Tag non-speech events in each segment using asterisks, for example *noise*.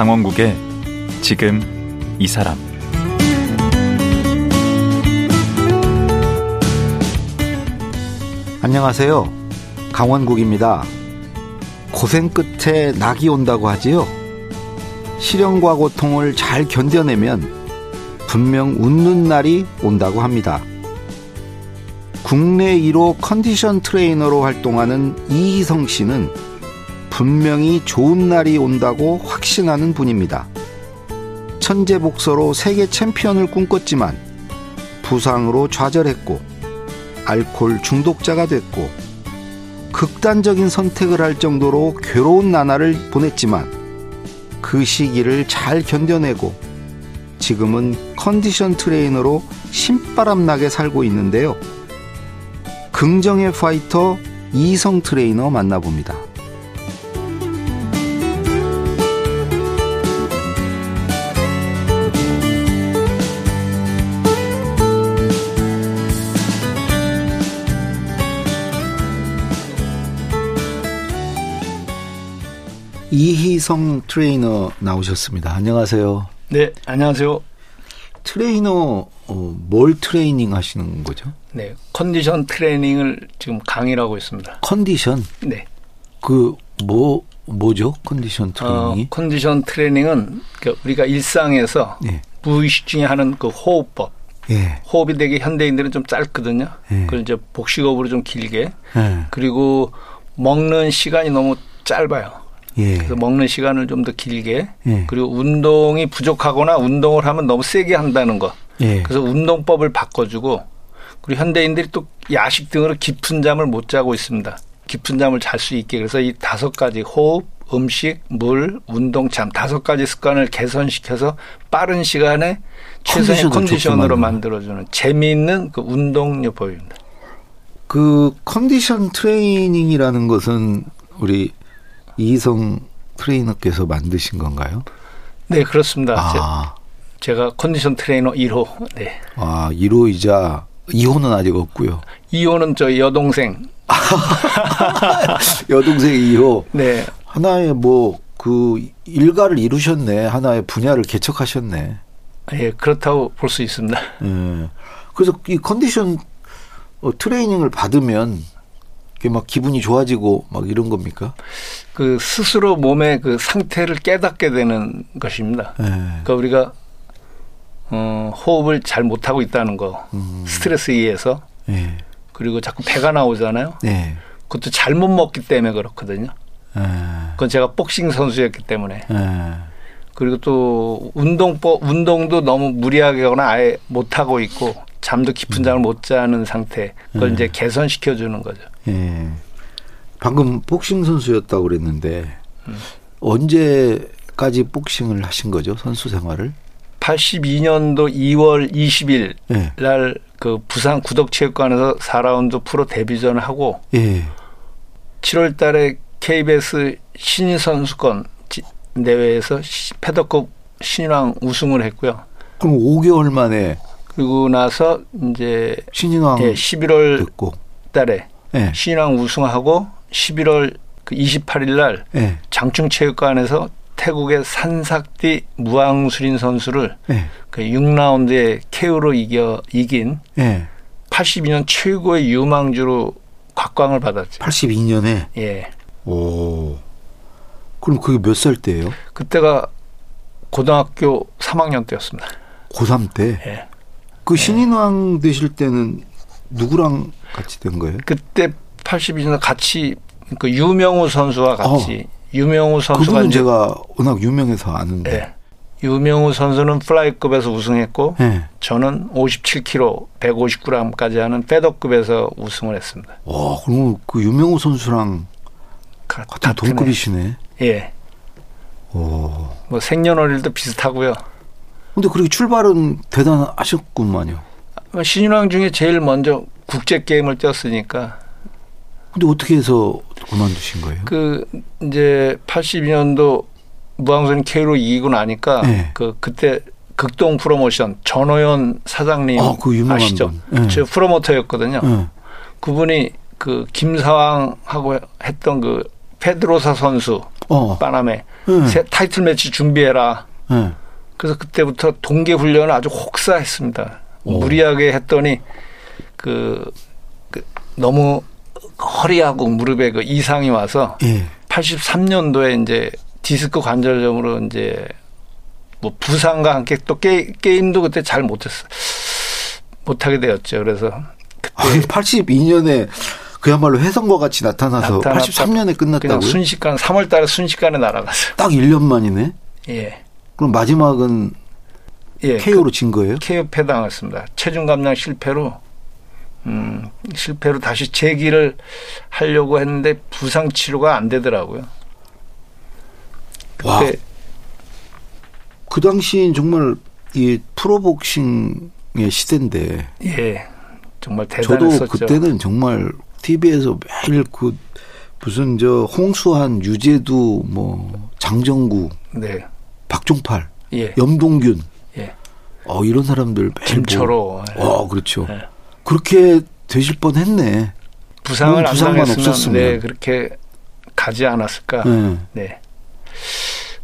강원국의 지금 이 사람 안녕하세요. 강원국입니다. 고생 끝에 낙이 온다고 하지요. 시련과 고통을 잘 견뎌내면 분명 웃는 날이 온다고 합니다. 국내 1호 컨디션 트레이너로 활동하는 이희성 씨는 분명히 좋은 날이 온다고 확신하는 분입니다. 천재 복서로 세계 챔피언을 꿈꿨지만 부상으로 좌절했고 알코올 중독자가 됐고 극단적인 선택을 할 정도로 괴로운 나날을 보냈지만 그 시기를 잘 견뎌내고 지금은 컨디션 트레이너로 신바람나게 살고 있는데요. 긍정의 파이터 이희성 트레이너 만나봅니다. 이희성 트레이너 나오셨습니다. 안녕하세요. 네, 안녕하세요. 트레이너 어, 뭘 트레이닝 하시는 거죠? 네, 컨디션 트레이닝을 지금 강의를 하고 있습니다. 컨디션? 네. 그 뭐 뭐죠? 컨디션 트레이닝이? 어, 컨디션 트레이닝은 그 우리가 일상에서 네. 무의식 중에 하는 그 호흡법. 예. 호흡이 되게 현대인들은 좀 짧거든요. 예. 그걸 이제 복식호흡으로 좀 길게. 예. 그리고 먹는 시간이 너무 짧아요. 예. 그래서 먹는 시간을 좀 더 길게. 예. 그리고 운동이 부족하거나 운동을 하면 너무 세게 한다는 거. 예. 그래서 운동법을 바꿔주고 그리고 현대인들이 또 야식 등으로 깊은 잠을 못 자고 있습니다. 깊은 잠을 잘 수 있게 그래서 이 다섯 가지 호흡, 음식, 물, 운동, 잠 다섯 가지 습관을 개선시켜서 빠른 시간에 최선의 컨디션으로. 만들어주는 재미있는 그 운동요법입니다. 그 컨디션 트레이닝이라는 것은 우리 이희성 트레이너께서 만드신 건가요? 네 그렇습니다. 아, 제, 가 컨디션 트레이너 1호. 네. 아 1호이자 2호는 아직 없고요. 2호는 저희 여동생. *laughs* 여동생 2호 네. 하나의 뭐 그 일가를 이루셨네. 하나의 분야를 개척하셨네. 예, 그렇다고 볼 수 있습니다. 예. 그래서 이 컨디션 어, 트레이닝을 받으면 이게 막 기분이 좋아지고 막 이런 겁니까? 그 스스로 몸의 그 상태를 깨닫게 되는 것입니다. 예. 그러니까 우리가 어, 호흡을 잘 못하고 있다는 거, 음. 스트레스에 의해서 예. 그리고 자꾸 배가 나오잖아요. 예. 그것도 잘못 먹기 때문에 그렇거든요. 예. 그건 제가 복싱 선수였기 때문에 예. 그리고 또 운동법 운동도 너무 무리하게 하거나 아예 못 하고 있고 잠도 깊은 잠을 못 자는 상태 그걸 음. 이제 개선시켜 주는 거죠. 예. 방금 복싱 선수였다고 그랬는데 음. 언제까지 복싱을 하신 거죠? 선수 생활을? 82년도 2월 20일 예. 날그 부산 구덕체육관에서 4라운드 프로 데뷔전을 하고 예. 7월 달에 KBS 신인 선수권 시- 패더급 신인왕 우승을 했고요. 그럼 5개월 만에 그리고 나서 이제 신인왕 예, 11월 됐고. 달에 예. 신인왕 우승하고 11월 그 28일 날 예. 장충체육관에서 태국의 산삭디 무앙수린 선수를 예. 그 6라운드에 KO로 이겨 이긴 예. 82년 최고의 유망주로 각광을 받았죠. 82년에 예. 오. 그럼 그게 몇 살 때예요? 그때가 고등학교 3학년 때였습니다. 고3 때. 예. 그 신인왕 되실 때는 누구랑 같이 된 거예요? 그때 82년 같이 그 유명우 선수와 같이 유명우 선수가 어. 그분은 제가 워낙 유명해서 아는데. 예. 유명우 선수는 플라이급에서 우승했고 예. 저는 57kg, 150g까지 하는 페더급에서 우승을 했습니다. 와, 그럼 그 유명우 선수랑 가- 같은. 동급이시네. 예. 오. 뭐 생년월일도 비슷하고요. 근데 그렇게 출발은 대단하셨구만요. 신인왕 중에 제일 먼저 국제 게임을 뛰었으니까 근데 어떻게 해서 그만두신 거예요? 그 이제 82년도 무항선 K로 이기고 나니까 네. 그 그때 극동 프로모션 전호연 사장님 아, 그 유명한 아시죠? 분. 네. 저 프로모터였거든요. 예. 그분이 그 김사왕하고 했던 그 페드로사 선수 어. 빠남에 네. 새 타이틀 매치 준비해라. 예. 그래서 그때부터 동계 훈련을 아주 혹사했습니다. 오. 무리하게 했더니 그, 그 너무 허리하고 무릎에 그 이상이 와서 예. 83년도에 이제 디스크 관절염으로 이제 뭐 부상과 함께 또 게, 게임도 그때 잘 못했어 못하게 되었죠. 그래서 아니, 82년에 그야말로 혜성과 같이 나타나서 나타났다. 83년에 그냥 끝났다고요? 순식간 3월달에 순식간에 날아갔어요. 딱 1년 만이네. 예, 그럼 마지막은 예. KO로 진 거예요? KO 패당했습니다. 체중 감량 실패로 음, 실패로 다시 재기를 하려고 했는데 부상 치료가 안 되더라고요. 와, 그때 그 당시엔 정말 이 프로복싱의 시대인데 예, 정말 저도 대단했었죠. 그때는 정말 TV에서 매일 그 무슨 저 홍수환, 유재두, 뭐 장정구, 네, 박종팔, 예, 염동균, 예, 어 이런 사람들 매일 김철호 보- 어 그렇죠. 예. 그렇게 되실 뻔했네. 부상을 물론 안 부상만 당했으면. 네, 그렇게 가지 않았을까. 예. 네.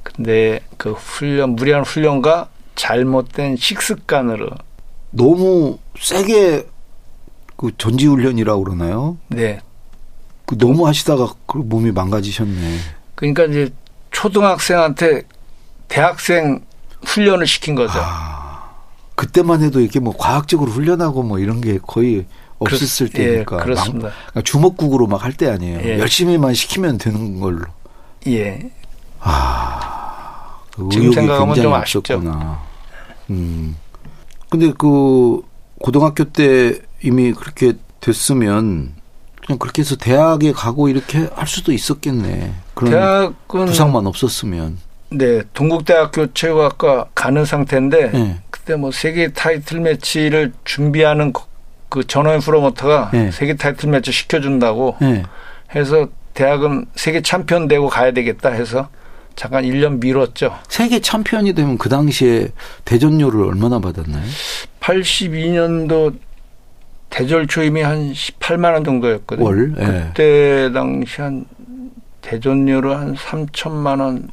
근데 그 훈련 무리한 훈련과 잘못된 식습관으로 너무 세게 그 전지 훈련이라고 그러나요? 네. 그 너무 하시다가 그 몸이 망가지셨네. 그러니까 이제 초등학생한테 대학생 훈련을 시킨 거죠. 아, 그때만 해도 이렇게 뭐 과학적으로 훈련하고 뭐 이런 게 거의 없었을 그렇- 예, 때니까. 그렇습니다. 막- 그러니까 주먹국으로 막 할 때 아니에요. 예. 열심히만 시키면 되는 걸로. 예. 그 지금 의욕이 생각하면 굉장히 좀 아쉽죠. 없었구나. 음. 근데 그 고등학교 때 이미 그렇게 됐으면 그냥 그렇게 해서 대학에 가고 이렇게 할 수도 있었겠네. 그런 대학은 부상만 없었으면. 네 동국대학교 체육학과 가는 상태인데 예. 그때 뭐 세계 타이틀 매치를 준비하는 그- 그 전호연 프로모터가 예. 세계 타이틀 매치 시켜준다고 예. 해서 대학은 세계 챔피언 되고 가야 되겠다 해서 잠깐 1년 미뤘죠. 세계 챔피언이 되면 그 당시에 대전료를 얼마나 받았나요? 82년도 대졸 초임이 한 18만 원 정도였거든요. 월? 예. 그때 당시 한 대전료로 한 3천만 원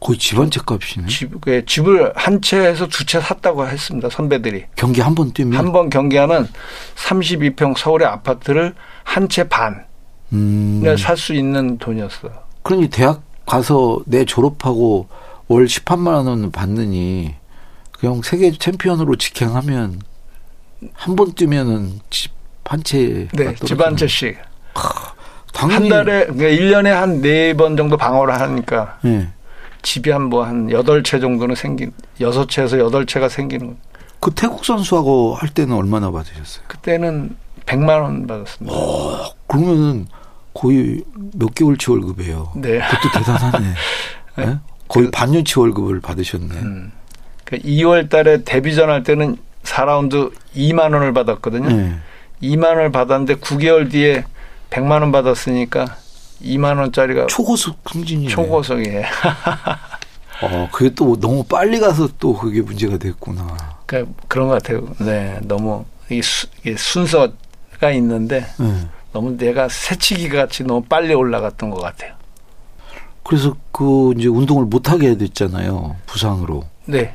거의 집한채 값이네. 집, 그 집을 한 채에서 두 채 샀다고 했습니다. 선배들이. 경기 한 번 뛰면 한 번 경기하면 32평 서울의 아파트를 한 채 반에 음. 살수 있는 돈이었어요. 그러니 대학 가서 내 졸업하고 월 18만 원 받느니 그냥 세계 챔피언으로 직행하면 한 번 뛰면은 집 한 채. 네, 집 한 채씩. 당연히 한 달에, 그러니까 1년에 한 네 번 정도 방어를 하니까 예. 집이 한 뭐 한 여덟 채 정도는 생긴, 여섯 채에서 여덟 채가 생기는 거예요. 그 태국 선수하고 할 때는 얼마나 받으셨어요? 그때는 100만 원 받았습니다. 그러면은 거의 몇 개월치 월급이에요. 네. 그것도 대단하네. 예? *laughs* 거의 반년치 월급을 받으셨네. 음. 그 2월 달에 데뷔전 할 때는 4라운드 2만 원을 받았거든요. 예. 2만 원을 받았는데 9개월 뒤에 100만 원 받았으니까 2만 원짜리가 초고속 승진이네. 초고속이에요. *laughs* 어, 그게 또 너무 빨리 가서 또 그게 문제가 됐구나. 그러니까 그런 것 같아요. 네, 너무 이, 순서가 있는데 예. 너무 내가 새치기 같이 너무 빨리 올라갔던 것 같아요. 그래서 그 이제 운동을 못 하게 됐잖아요. 부상으로. 네,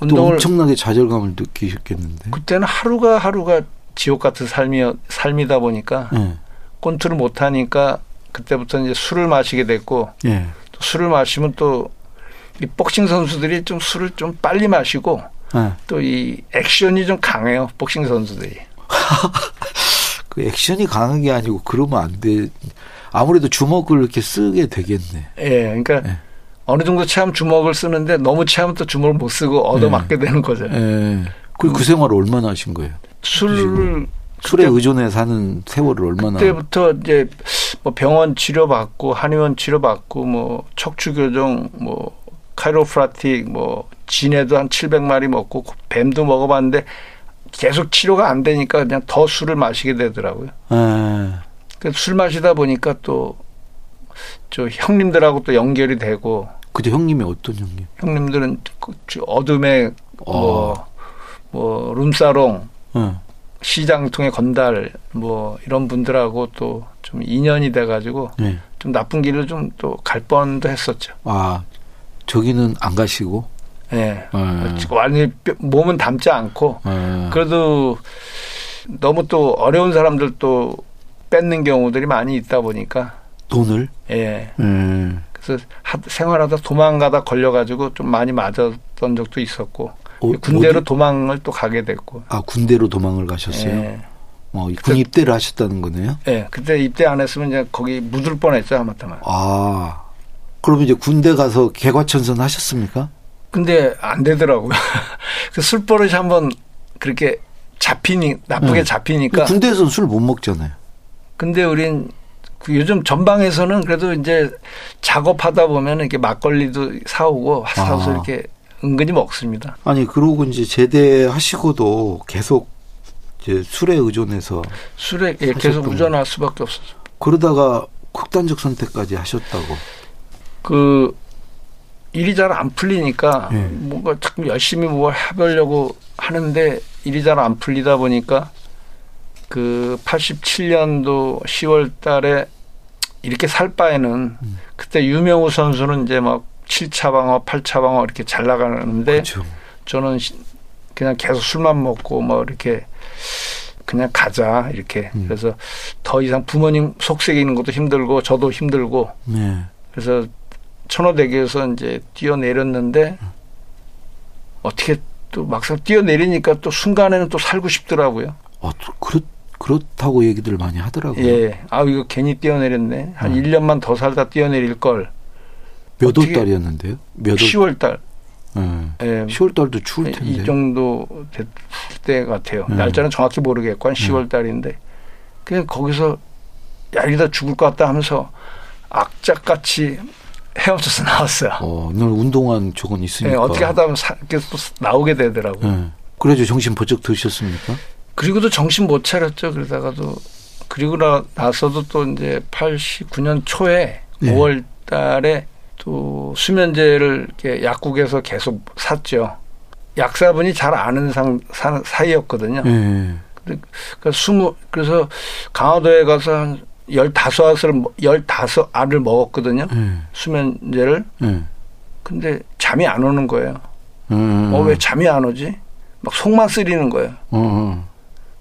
또 운동을 엄청나게 좌절감을 느끼셨겠는데. 그때는 하루가 하루가 지옥 같은 삶이 삶이다 보니까 예. 콘트를 못 하니까 그때부터 이제 술을 마시게 됐고 예. 또 술을 마시면 또 이 복싱 선수들이 좀 술을 좀 빨리 마시고 예. 또이 액션이 좀 강해요 복싱 선수들이 *laughs* 그 액션이 강한 게 아니고 그러면 안 돼. 아무래도 주먹을 이렇게 쓰게 되겠네. 예 그러니까 예. 어느 정도 체하면 주먹을 쓰는데 너무 체하면 또 주먹을 못 쓰고 얻어맞게 되는 거죠 예. 그, 그 생활을 얼마나 하신 거예요? 술을 술에 그때- 의존해 사는 세월을 얼마나. 그때부터 이제 뭐 병원 치료 받고 한의원 치료 받고 뭐 척추 교정 뭐 카이로프라틱 뭐 진해도 한 700마리 먹고 뱀도 먹어봤는데 계속 치료가 안 되니까 그냥 더 술을 마시게 되더라고요. 예. 그술 마시다 보니까 또 저 형님들하고 또 연결이 되고 그때 형님이 어떤 형님? 형님들은 그 어둠의 뭐, 뭐 룸사롱 예. 시장통의 건달 뭐 이런 분들하고 또 좀 인연이 돼가지고 예. 좀 나쁜 길을 좀 또 갈 뻔도 했었죠. 아 저기는 안 가시고. 예. 예. 완전히 뼈- 몸은 담지 않고 예. 그래도 너무 또 어려운 사람들 또 뺏는 경우들이 많이 있다 보니까 돈을. 예. 예. 그래서 하- 생활하다 도망가다 걸려가지고 좀 많이 맞았던 적도 있었고 어, 군대로 어디- 도망을 또 가게 됐고. 아 군대로 도망을 가셨어요. 예. 어, 군 입대를 하셨다는 거네요. 예. 그때 입대 안 했으면 이제 거기 묻을 뻔했죠 하마터면. 아 그럼 이제 군대 가서 개과천선 하셨습니까? 근데 안 되더라고요. *laughs* 그 술버릇이 한번 그렇게 잡히니 나쁘게 네. 잡히니까. 군대에서는 술 못 먹잖아요. 근데 우린 그 요즘 전방에서는 그래도 이제 작업하다 보면 이렇게 막걸리도 사오고 사서 아. 이렇게 은근히 먹습니다. 아니 그러고 이제 제대하시고도 계속 이제 술에 의존해서 술에 예, 계속 우전할 수밖에 없었죠. 그러다가 극단적 선택까지 하셨다고. 그 일이 잘 안 풀리니까 예. 뭔가 자꾸 열심히 뭘 해보려고 하는데 일이 잘 안 풀리다 보니까 그 87년도 10월 달에 이렇게 살 바에는 음. 그때 유명우 선수는 이제 막 7차 방어, 8차 방어 이렇게 잘 나가는데 그렇죠. 저는 시- 그냥 계속 술만 먹고 뭐 이렇게 그냥 가자 이렇게 음. 그래서 더 이상 부모님 속색이는 것도 힘들고 저도 힘들고 네. 그래서 천호대교에서 이제 뛰어내렸는데 어떻게 또 막상 뛰어내리니까 또 순간에는 또 살고 싶더라고요. 어, 또 그렇 그렇다고 얘기들 많이 하더라고요. 예. 아 이거 괜히 뛰어내렸네. 한 음. 1년만 더 살다 뛰어내릴 걸. 몇 월 달이었는데요? 몇 월? 10월 달. 예. 예. 10월 달도 추울 텐데. 이 정도 됐을 때 같아요. 음. 날짜는 정확히 모르겠고 한 10월 달인데 그냥 거기서 야 이러다 죽을 것 같다 하면서 악착같이 헤엄쳐서 *laughs* 나왔어요. 어, 늘 운동한 적은 예, 있으니까. 어떻게 하다 보면 사- 계속 또 나오게 되더라고요. 예. 그래도 정신 번쩍 드셨습니까? 그리고도 정신 못 차렸죠. 그러다가도 그리고 나, 나서도 또 이제 89년 초에 네. 5월 달에 또 수면제를 이렇게 약국에서 계속 샀죠. 약사분이 잘 아는 상, 사, 사이였거든요. 예. 그러니까 스무 그래서 강화도에 가서 한 열다섯 알을 먹- 열다섯 알을 먹었거든요. 예. 수면제를. 예. 근데 잠이 안 오는 거예요. 음. 어왜 잠이 안 오지? 막 속만 쓰리는 거예요. 어, 어.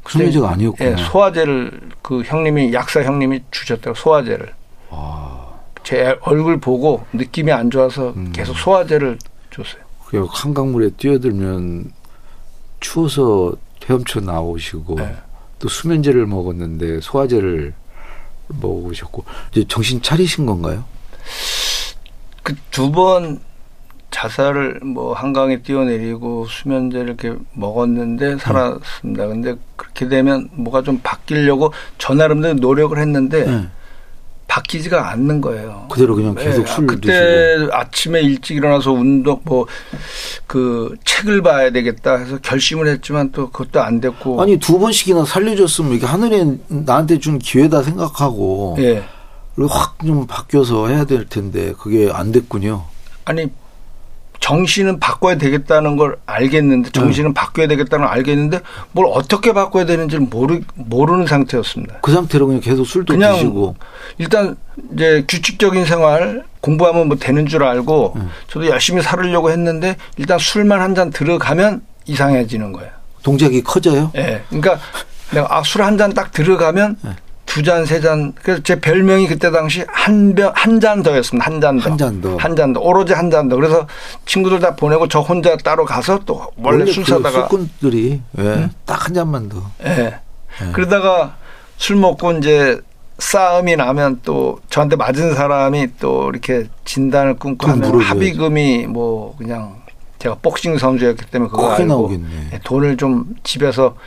수면제가 아니었구나. 예, 소화제를 그 형님이 약사 형님이 주셨다고 소화제를 아, 제 얼굴 보고 느낌이 안 좋아서 음. 계속 소화제를 줬어요. 그 한강물에 뛰어들면 추워서 헤엄쳐 나오시고 네. 또 수면제를 먹었는데 소화제를 먹으셨고 이제 정신 차리신 건가요? 그 두 번 자살을 뭐 한강에 뛰어내리고 수면제를 이렇게 먹었는데 살았습니다. 근데 그렇게 되면 뭐가 좀 바뀌려고 저 나름대로 노력을 했는데 네. 바뀌지가 않는 거예요. 그대로 그냥 계속 예, 술 그때 드시고. 아침에 일찍 일어나서 운동 뭐 그 책을 봐야 되겠다 해서 결심을 했지만 또 그것도 안 됐고 아니 두 번씩이나 살려줬으면 이게 하늘에 나한테 준 기회다 생각하고 예 그리고 확좀 바뀌어서 해야 될 텐데 그게 안 됐군요. 아니 정신은 바꿔야 되겠다는 걸 알겠는데 음. 정신은 바꿔야 되겠다는 걸 알겠는데 뭘 어떻게 바꿔야 되는지를 모르 모르는 상태였습니다. 그 상태로 그냥 계속 술도 그냥 드시고 일단 이제 규칙적인 생활 공부하면 뭐 되는 줄 알고 음. 저도 열심히 살으려고 했는데 일단 술만 한 잔 들어가면 이상해지는 거예요. 동작이 커져요. 예. 그러니까 내가 아, 술 한 잔 딱 들어가면 네. 두 잔, 세 잔. 그래서 제 별명이 그때 당시 한 병, 한 잔 더였습니다. 한 잔 더. 한 잔 더. 한 잔 더. 오로지 한 잔 더. 그래서 친구들 다 보내고 저 혼자 따로 가서 또 원래 술그 사다가. 술꾼들이 예, 딱한 잔만 더. 예. 그러다가 술 먹고 이제 싸움이 나면 또 저한테 맞은 사람이 또 이렇게 진단을 끊고 하면 물어줘야지. 합의금이 뭐 그냥 제가 복싱 선수였기 때문에 그거 알고 나오겠네. 예, 돈을 좀 집에서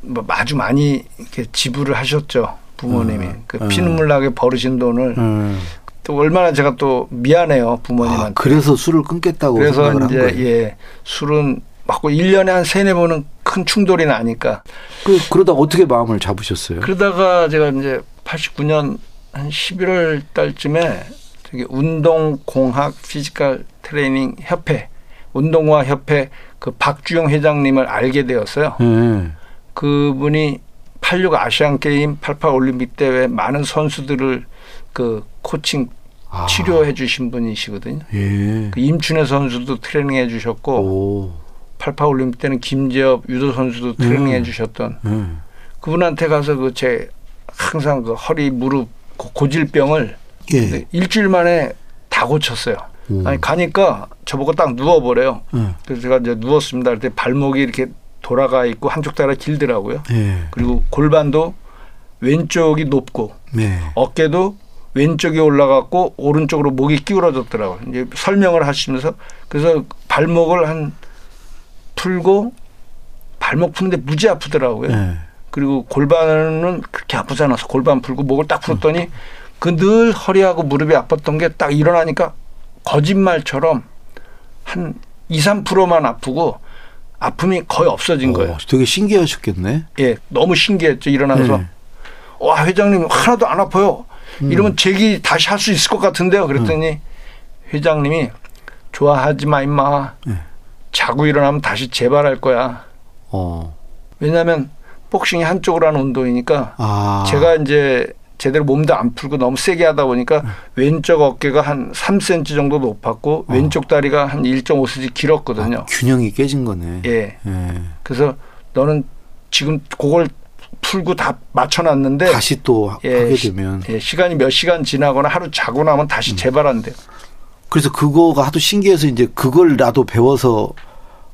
뭐 아주 많이 이렇게 지불을 하셨죠 부모님이 음, 그 음. 피눈물 나게 버으신 돈을 음. 또 얼마나 제가 또 미안해요 부모님한테 아, 그래서 술을 끊겠다고 그래서 생각을 한 이제 거예요. 예 술은 맞고 1년에 한 세네 번은 큰 충돌이 나니까 그, 그러다 어떻게 마음을 잡으셨어요? 그러다가 제가 이제 89년 한 11월 달쯤에 저기 운동 공학 physical 트레이닝 협회 운동화 협회 그 박주영 회장님을 알게 되었어요. 예. 그분이 86 아시안 게임, 88 올림픽 대회 많은 선수들을 그 코칭 아. 치료해 주신 분이시거든요. 예. 그 임춘애 선수도 트레이닝 해 주셨고 오. 88 올림픽 때는 김재엽 유도 선수도 트레이닝 음. 해 주셨던 예. 그분한테 가서 그 제 항상 그 허리 무릎 고- 고질병을 예. 일주일 만에 다 고쳤어요. 오. 아니 가니까 저보고 딱 누워버려요. 예. 그래서 제가 이제 누웠습니다. 그때 발목이 이렇게 돌아가 있고 한쪽 다리가 길더라고요. 예. 그리고 골반도 왼쪽이 높고 네. 어깨도 왼쪽이 올라갔고 오른쪽으로 목이 기울어졌더라고요. 이제 설명을 하시면서 그래서 발목을 한 풀고 발목 푸는데 무지 아프더라고요. 예. 그리고 골반은 그렇게 아프지 않아서 골반 풀고 목을 딱 풀었더니 그 늘 허리하고 무릎이 아팠던 게 딱 일어나니까 거짓말처럼 한 2, 3%만 아프고 아픔이 거의 없어진 거예요. 어, 되게 신기하셨겠네. 예, 너무 신기했죠. 일어나서 네. 와 회장님 하나도 안 아파요. 음. 이러면 제기 다시 할 수 있을 것 같은데요. 그랬더니 회장님이 좋아하지 마 임마. 네. 자고 일어나면 다시 재발할 거야. 어. 왜냐하면 복싱이 한쪽으로 하는 운동이니까 아. 제가 이제 제대로 몸도 안 풀고 너무 세게 하다 보니까 네. 왼쪽 어깨가 한 3cm 정도 높았고 왼쪽 다리가 한 1.5cm 길었거든요. 어. 아, 균형이 깨진 거네. 예. 예. 그래서 너는 지금 그걸 풀고 다 맞춰놨는데 다시 또 하- 예, 하게 시- 되면 예, 시간이 몇 시간 지나거나 하루 자고 나면 다시 음. 재발한대요. 그래서 그거가 하도 신기해서 이제 그걸 나도 배워서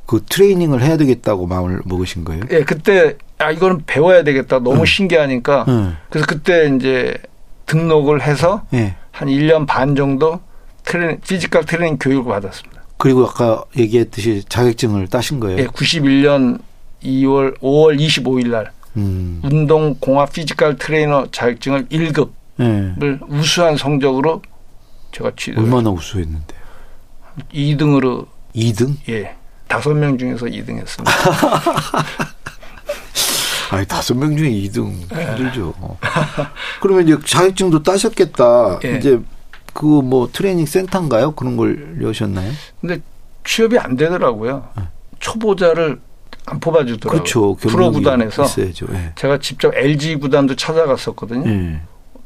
그 트레이닝을 해야 되겠다고 마음을 먹으신 거예요? 예, 그때 아 이거는 배워야 되겠다. 너무 음. 신기하니까 응. 그래서 그때 이제 등록을 해서 예. 한 1년 반 정도 트레이닝 physical 트레이닝 교육을 받았습니다. 그리고 아까 얘기했듯이 자격증을 따신 거예요? 예, 91년 2월 5월 25일 날 음. 운동 공학 physical 트레이너 자격증을 1급을 예. 우수한 성적으로 제가 취득 얼마나 우수했는데? 2등으로 2등? 예. 다섯 명 중에서 2등 했습니다. *laughs* 아니 다섯 명 중에 2등 힘들죠. 그러면 이제 자격증도 따셨겠다. 예. 이제 그 뭐 트레이닝 센터인가요? 그런 걸 여셨나요? 근데 취업이 안 되더라고요. 초보자를 안 뽑아주더라고요. 그렇죠. 프로 구단에서 있어야죠. 예. 제가 직접 LG 구단도 찾아갔었거든요. 예.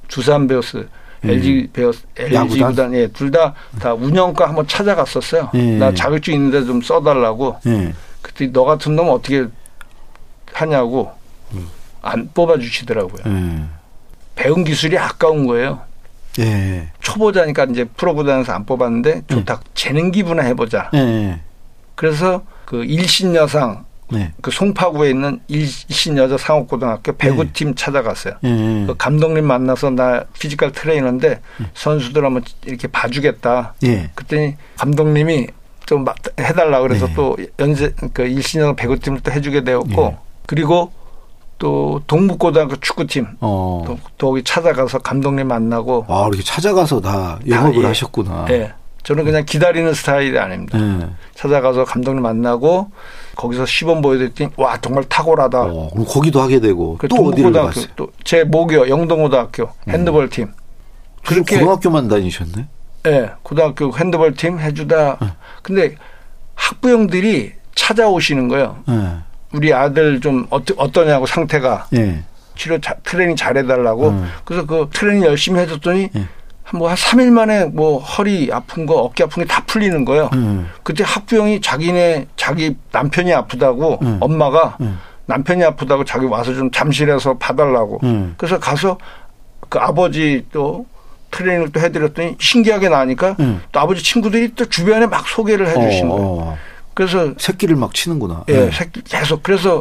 두산 베어스, 음. LG 베어스, LG? 구단, 예, 둘다 다 운영과 한번 찾아갔었어요. 예. 나 자격증 있는데 좀 써달라고. 예. 그때 너 같은 놈 어떻게 하냐고 음. 안 뽑아주시더라고요. 예. 배운 기술이 아까운 거예요. 예. 초보자니까 이제 프로 구단에서 안 뽑았는데 좋다. 재능 기부나 해보자. 예. 그래서 그 일신 여상 네. 그 송파구에 있는 일신여자 상업고등학교 배구팀 찾아갔어요. 예. 그 감독님 만나서 나 physical 트레이너인데 선수들 한번 이렇게 봐주겠다. 예. 그랬더니 감독님이 좀 막 해달라 그래서 네. 또 연세 그 일신여상 배구팀을 또 해주게 되었고 예. 그리고 또 동북고등학교 축구팀 어. 또, 또 거기 찾아가서 감독님 만나고 아, 이렇게 찾아가서 다 영업을 예. 하셨구나. 예. 저는 그냥 기다리는 스타일이 아닙니다. 예. 찾아가서 감독님 만나고 거기서 시범 보여드렸더니 와 정말 탁월하다. 어, 그럼 거기도 하게 되고 그또 어디를 갔어요? 음. 또제 모교 영동고등학교 핸드볼 팀. 그렇게 그렇게 고등학교만 다니셨네? 예, 고등학교 핸드볼 팀 해주다. 네. 근데 학부형들이 찾아오시는 거예요. 예. 우리 아들 좀 어떠, 어떠냐고 상태가 예. 치료 자, 트레이닝 잘해달라고. 음. 그래서 그 트레이닝 열심히 해줬더니 예. 한 뭐한 3일 만에 뭐 허리 아픈 거 어깨 아픈 게 다 풀리는 거예요. 음. 그때 학부형이 자기네 자기 남편이 아프다고 음. 엄마가 음. 남편이 아프다고 자기 와서 좀 잠실에서 봐달라고. 음. 그래서 가서 그 아버지 또 트레이닝을 또 해드렸더니 신기하게 나니까 음. 또 아버지 친구들이 또 주변에 막 소개를 해주신 어, 거예요. 어. 그래서 새끼를 막 치는구나. 예, 새끼 계속 그래서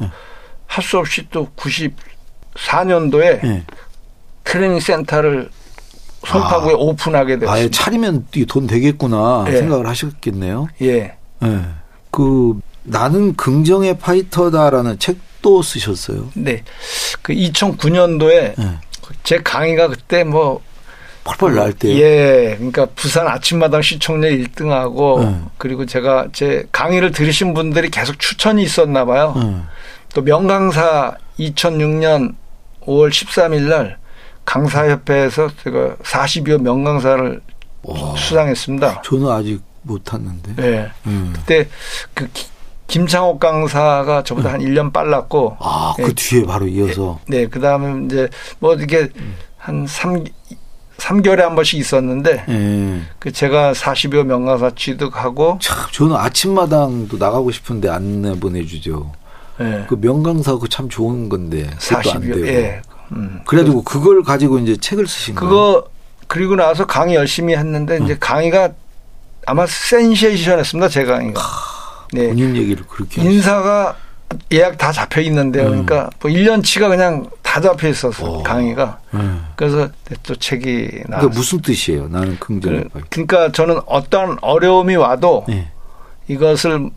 할수 없이 또 94년도에 예. 트레이닝 센터를 송파구에 아. 오픈하게 아예 되었습니다. 차리면 돈 되겠구나 예. 생각을 하셨겠네요. 예. 예. 그 나는 긍정의 파이터다라는 책도 쓰셨어요. 네. 그 2009년도에 예. 제 강의가 그때 뭐 펄펄 날 때. 예, 그러니까 부산 아침마당 시청률 1등하고 음. 그리고 제가 제 강의를 들으신 분들이 계속 추천이 있었나 봐요. 음. 또 명강사 2006년 5월 13일 날 강사협회에서 제가 40여 명 강사를 와, 수상했습니다. 저는 아직 못 탔는데. 예. 음. 그때 그 기- 김창옥 강사가 저보다 한 1년 빨랐고 아, 그 예. 뒤에 바로 이어서. 네, 그 다음에 이제 뭐 이렇게 한 3, 3개월에 한 번씩 있었는데 예. 그 제가 40여 명가사 취득하고 참 저는 아침마당도 나가고 싶은데 안 보내주죠. 예. 그 명강사 그거 참 좋은 건데 그것도 안 40여 되고. 예. 음. 그래가지고 그걸 가지고 이제 책을 쓰신 거예요. 그거 그리고 나서 강의 열심히 했는데 이제 강의가 아마 센세이션했습니다. 제 강의가. 네. 본인 얘기를 그렇게 인사가 예약 다 잡혀 있는데요. 음. 그러니까 뭐 1년치가 그냥 다 잡혀 있었어. 오. 강의가. 예. 그래서 또 책이 그게 나왔어요. 무슨 뜻이에요? 나는 긍정을 그, 그러니까 저는 어떤 어려움이 와도 예. 이것을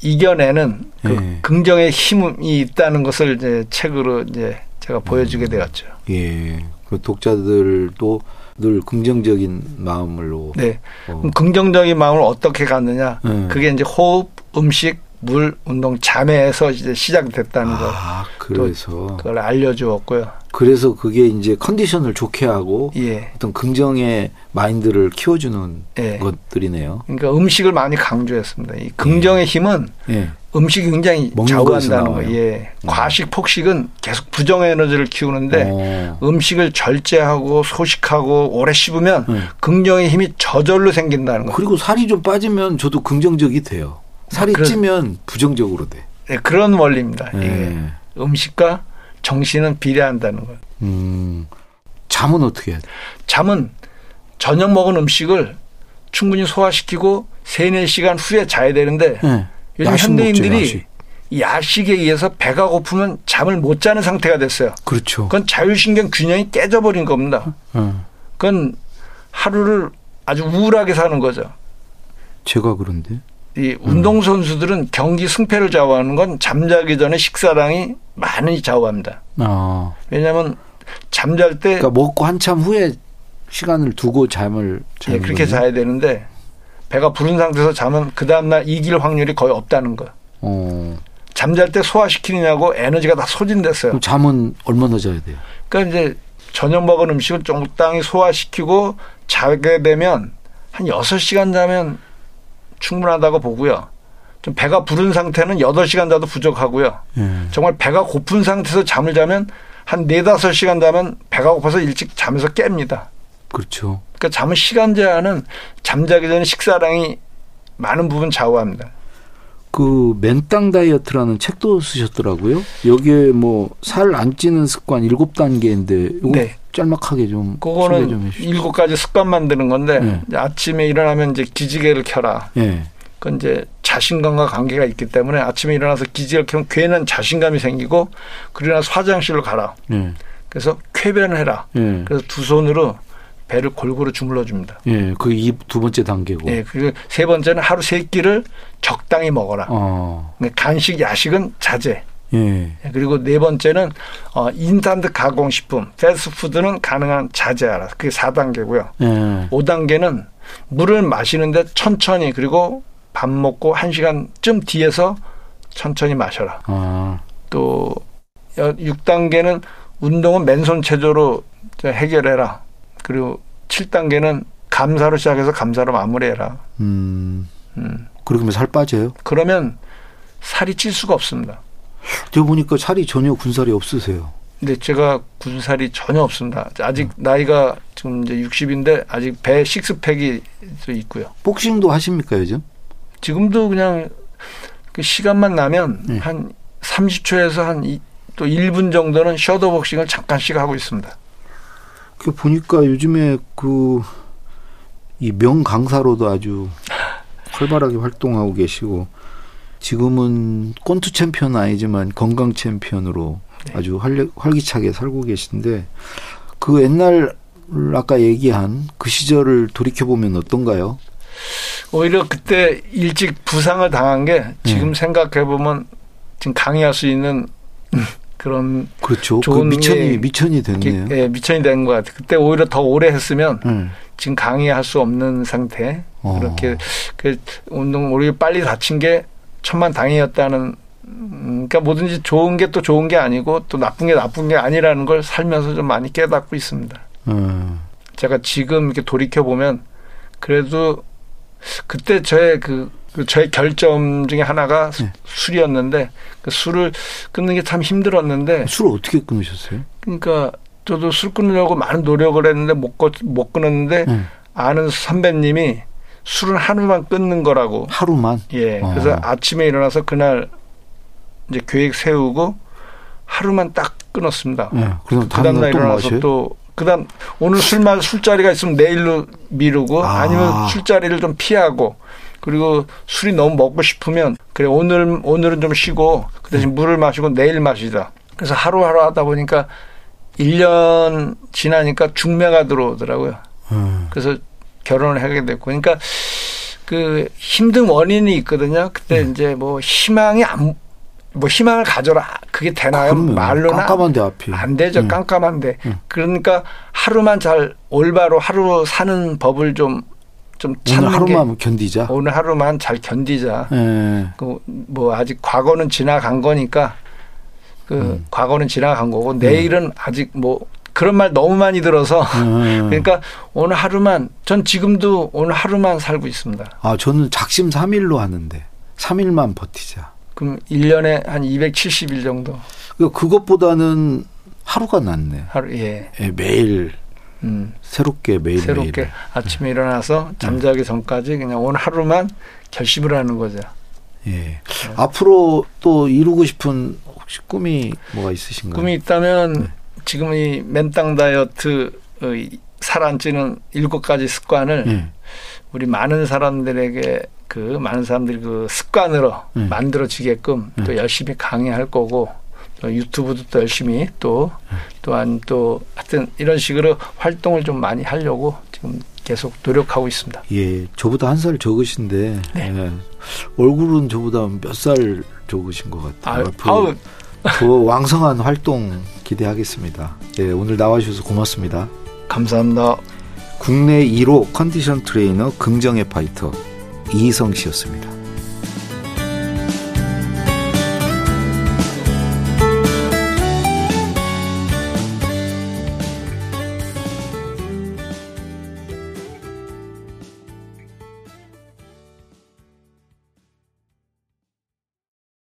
이겨내는 그 예. 긍정의 힘이 있다는 것을 이제 책으로 이제 제가 보여주게 되었죠. 예. 그 독자들도 늘 긍정적인 마음으로 네. 어. 긍정적인 마음을 어떻게 갖느냐? 음. 그게 이제 호흡, 음식, 물, 운동, 잠에서 이제 시작됐다는 거. 아, 그래서 그걸 알려주었고요. 그래서 그게 이제 컨디션을 좋게 하고 예. 어떤 긍정의 마인드를 키워주는 예. 것들이네요. 그러니까 음식을 많이 강조했습니다. 이 긍정의 힘은 예. 음식이 굉장히 좌우한다는 나와요. 거예요. 예. 음. 과식, 폭식은 계속 부정 에너지를 키우는데 어. 음식을 절제하고 소식하고 오래 씹으면 네. 긍정의 힘이 저절로 생긴다는 거예요. 그리고 살이 좀 빠지면 저도 긍정적이 돼요. 살이 그래- 찌면 부정적으로 돼. 네, 그런 원리입니다. 이게 예. 음식과 정신은 비례한다는 거예요. 음. 잠은 어떻게 해야 돼? 잠은 저녁 먹은 음식을 충분히 소화시키고 3, 4시간 후에 자야 되는데 예. 요즘 야식 현대인들이 먹죠, 야식. 이 야식 에 의해서 배가 고프면 잠을 못 자는 상태가 됐어요. 그렇죠. 그건 자율신경 균형이 깨져버린 겁니다. 예. 그건 하루를 아주 우울하게 사는 거죠. 제가 그런데. 이 운동 선수들은 경기 승패를 좌우하는 건 잠자기 전에 식사량이 많이 좌우합니다. 아. 왜냐하면 잠잘 때 그러니까 먹고 한참 후에 시간을 두고 잠을 예, 그렇게 거네요? 자야 되는데 배가 부른 상태에서 자면 그 다음날 이길 확률이 거의 없다는 거예요. 어. 잠잘 때 소화시키느냐고 에너지가 다 소진됐어요. 그럼 잠은 얼마나 자야 돼요? 그러니까 이제 저녁 먹은 음식을 적당히 소화시키고 자게 되면 한 6시간 자면 충분하다고 보고요. 좀 배가 부른 상태는 8시간 자도 부족하고요. 예. 정말 배가 고픈 상태에서 잠을 자면 한 4, 5시간 자면 배가 고파서 일찍 잠에서 깹니다. 그렇죠. 그러니까 잠은 시간 제한은 잠자기 전에 식사량이 많은 부분 좌우합니다. 그 맨땅 다이어트라는 책도 쓰셨더라고요. 여기에 뭐 살 안 찌는 습관 일곱 단계인데 네. 짤막하게 좀좀 그거는 해주시죠. 일곱 가지 습관 만드는 건데 네. 아침에 일어나면 이제 기지개를 켜라. 예. 그건 이제 자신감과 관계가 있기 때문에 아침에 일어나서 기지개를 켜면 괜한 자신감이 생기고 그러고 나서 화장실로 가라. 예. 그래서 쾌변을 해라. 예. 그래서 두 손으로 배를 골고루 주물러 줍니다. 예. 그게 두 번째 단계고. 예, 그리고 세 번째는 하루 세 끼를 적당히 먹어라. 어. 그러니까 간식, 야식은 자제. 예. 예, 그리고 네 번째는 어, 인스턴트 가공식품, 패스트푸드는 가능한 자제하라. 그게 4단계고요. 예. 5단계는 물을 마시는데 천천히 그리고 밥 먹고 1시간쯤 뒤에서 천천히 마셔라. 아. 또 6단계는 운동은 맨손 체조로 해결해라. 그리고 7단계는 감사로 시작해서 감사로 마무리해라. 음. 음. 그러면 살 빠져요? 그러면 살이 찔 수가 없습니다. 제가 보니까 살이 전혀 군살이 없으세요. 근데 제가 군살이 전혀 없습니다. 아직 나이가 지금 이제 60인데 아직 배 식스팩이 또 있고요. 복싱도 하십니까 요즘? 지금도 그냥 그 시간만 나면 네. 한 30초에서 한 또 1분 정도는 셔도복싱을 잠깐씩 하고 있습니다. 그 보니까 요즘에 그 이 명 강사로도 아주 활발하게 활동하고 계시고 지금은 권투 챔피언 아니지만 건강 챔피언으로 네. 아주 활, 활기차게 살고 계신데 그 옛날 아까 얘기한 그 시절을 돌이켜 보면 어떤가요? 오히려 그때 일찍 부상을 당한 게 지금 생각해 보면 지금 강의할 수 있는 그런 그렇죠. 그 좋은 미천이 예, 미천이 됐네요. 예, 미천이 된 것 같아요. 그때 오히려 더 오래 했으면 네. 지금 강의할 수 없는 상태. 어. 그렇게 그 운동 우리 빨리 다친 게 천만 다행이었다는 음, 그러니까 뭐든지 좋은 게 또 좋은 게 아니고 또 나쁜 게 나쁜 게 아니라는 걸 살면서 좀 많이 깨닫고 있습니다. 어. 제가 지금 이렇게 돌이켜 보면 그래도 그때 저의 그, 그 저의 결점 중에 하나가 수- 네. 술이었는데 그 술을 끊는 게 참 힘들었는데 술을 어떻게 끊으셨어요? 그러니까 저도 술 끊으려고 많은 노력을 했는데 못, 끊, 못 끊었는데 음. 아는 선배님이 술은 하루만 끊는 거라고. 하루만. 예. 어. 그래서 아침에 일어나서 그날 이제 계획 세우고 하루만 딱 끊었습니다. 예. 그럼 그 다음날 다음날 또 일어나서? 또 그다음 오늘 술마 술자리가 있으면 내일로 미루고 아. 아. 니면 술자리를 좀 피하고 그리고 술이 너무 먹고 싶으면 그래 오늘 오늘은 좀 쉬고 그 대신 물을 마시고 내일 마시자. 그래서 하루하루 하다 보니까 1년 지나니까 중매가 들어오더라고요. 음. 그래서 결혼을 하게 됐고 그러니까 그 힘든 원인이 있거든요. 그때 음. 이제 뭐 희망이 안 뭐 희망을 가져라 그게 되나요? 말로는 깜깜한데 앞이. 안 되죠. 음. 깜깜한데. 음. 그러니까 하루만 잘 올바로 하루 사는 법을 좀 좀 오늘 하루만 견디자. 게 오늘 하루만 잘 견디자. 예. 그뭐 아직 과거는 지나간 거니까 그 음. 과거는 지나간 거고 내일은 아직 뭐 그런 말 너무 많이 들어서 음. *laughs* 그러니까 오늘 하루만 전 지금도 오늘 하루만 살고 있습니다. 아, 저는 작심 삼일로 하는데. 삼일만 버티자. 그럼 1년에 한 270일 정도 그 그것보다는 하루가 낫네. 하루 예. 예, 매일 음. 새롭게 매일 새롭게 매일. 아침에 일어나서 잠자기 전까지 그냥 오늘 하루만 결심을 하는 거죠. 예. 앞으로 또 이루고 싶은 혹시 꿈이 뭐가 있으신가요? 꿈이 있다면 네. 지금 이 맨땅 다이어트 어, 이 살안 찌는 일곱 가지 습관을 예. 우리 많은 사람들에게 그 많은 사람들이 그 습관으로 음. 만들어지게끔 음. 또 열심히 강의할 거고 또 유튜브도 또 열심히 또 음. 또한 또 하여튼 이런 식으로 활동을 좀 많이 하려고 지금 계속 노력하고 있습니다. 예, 저보다 한 살 적으신데 네. 예, 얼굴은 저보다 몇 살 적으신 것 같아요. 아유, 앞으로 아우 더 왕성한 활동 기대하겠습니다. 예, 오늘 나와주셔서 고맙습니다. 감사합니다. 국내 1호 컨디션 트레이너 긍정의 파이터 이희성 씨였습니다.